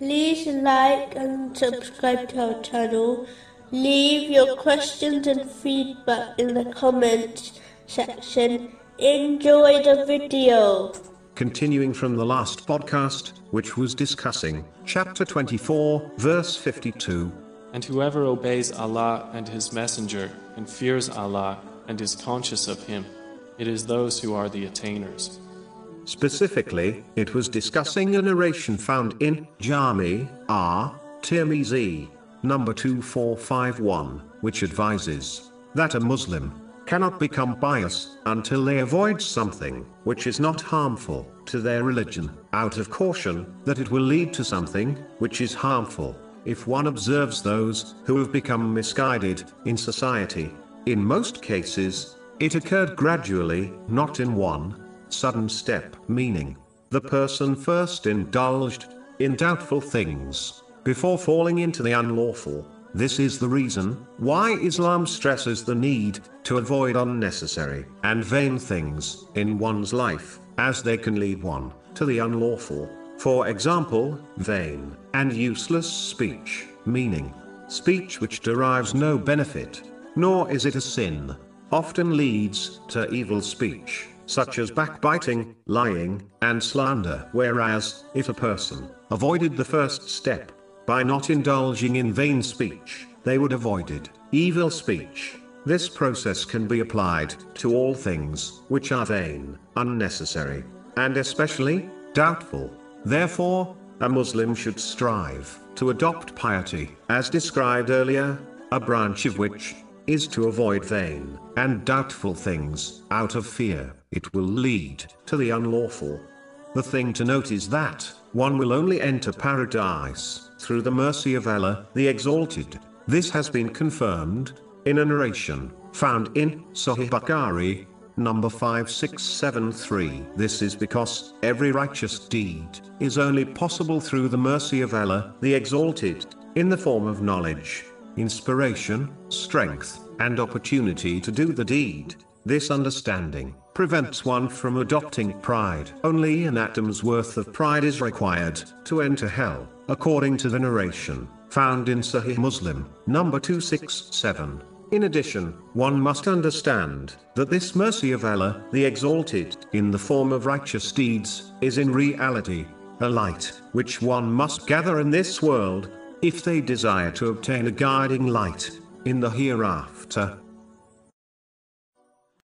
like and subscribe to our channel. Leave your questions and feedback in the comments section. Enjoy the video. Continuing from the last podcast, which was discussing chapter 24, verse 52. And whoever obeys Allah and His Messenger and fears Allah and is conscious of Him, it is those who are the attainers. Specifically, it was discussing a narration found in Jami R. Tirmizi, number 2451, which advises that a Muslim cannot become pious until they avoid something which is not harmful to their religion, out of caution that it will lead to something which is harmful if one observes those who have become misguided in society. In most cases, it occurred gradually, not in one sudden step, meaning the person first indulged in doubtful things before falling into the unlawful. This is the reason why Islam stresses the need to avoid unnecessary and vain things in one's life, as they can lead one to the unlawful. For example, vain and useless speech, meaning speech which derives no benefit, nor is it a sin, often leads to evil speech, such as backbiting, lying, and slander. Whereas, if a person avoided the first step, by not indulging in vain speech, they would avoided evil speech. This process can be applied to all things which are vain, unnecessary, and especially doubtful. Therefore, a Muslim should strive to adopt piety, as described earlier, a branch of which is to avoid vain and doubtful things out of fear it will lead to the unlawful. The thing to note is that one will only enter paradise through the mercy of Allah, the Exalted. This has been confirmed in a narration found in Sahih Bukhari, number 5673. This is because every righteous deed is only possible through the mercy of Allah, the Exalted, in the form of knowledge, inspiration, strength, and opportunity to do the deed. This understanding prevents one from adopting pride. Only an atom's worth of pride is required to enter hell, according to the narration found in Sahih Muslim, number 267. In addition, one must understand that this mercy of Allah, the Exalted, in the form of righteous deeds, is in reality a light which one must gather in this world if they desire to obtain a guiding light in the hereafter.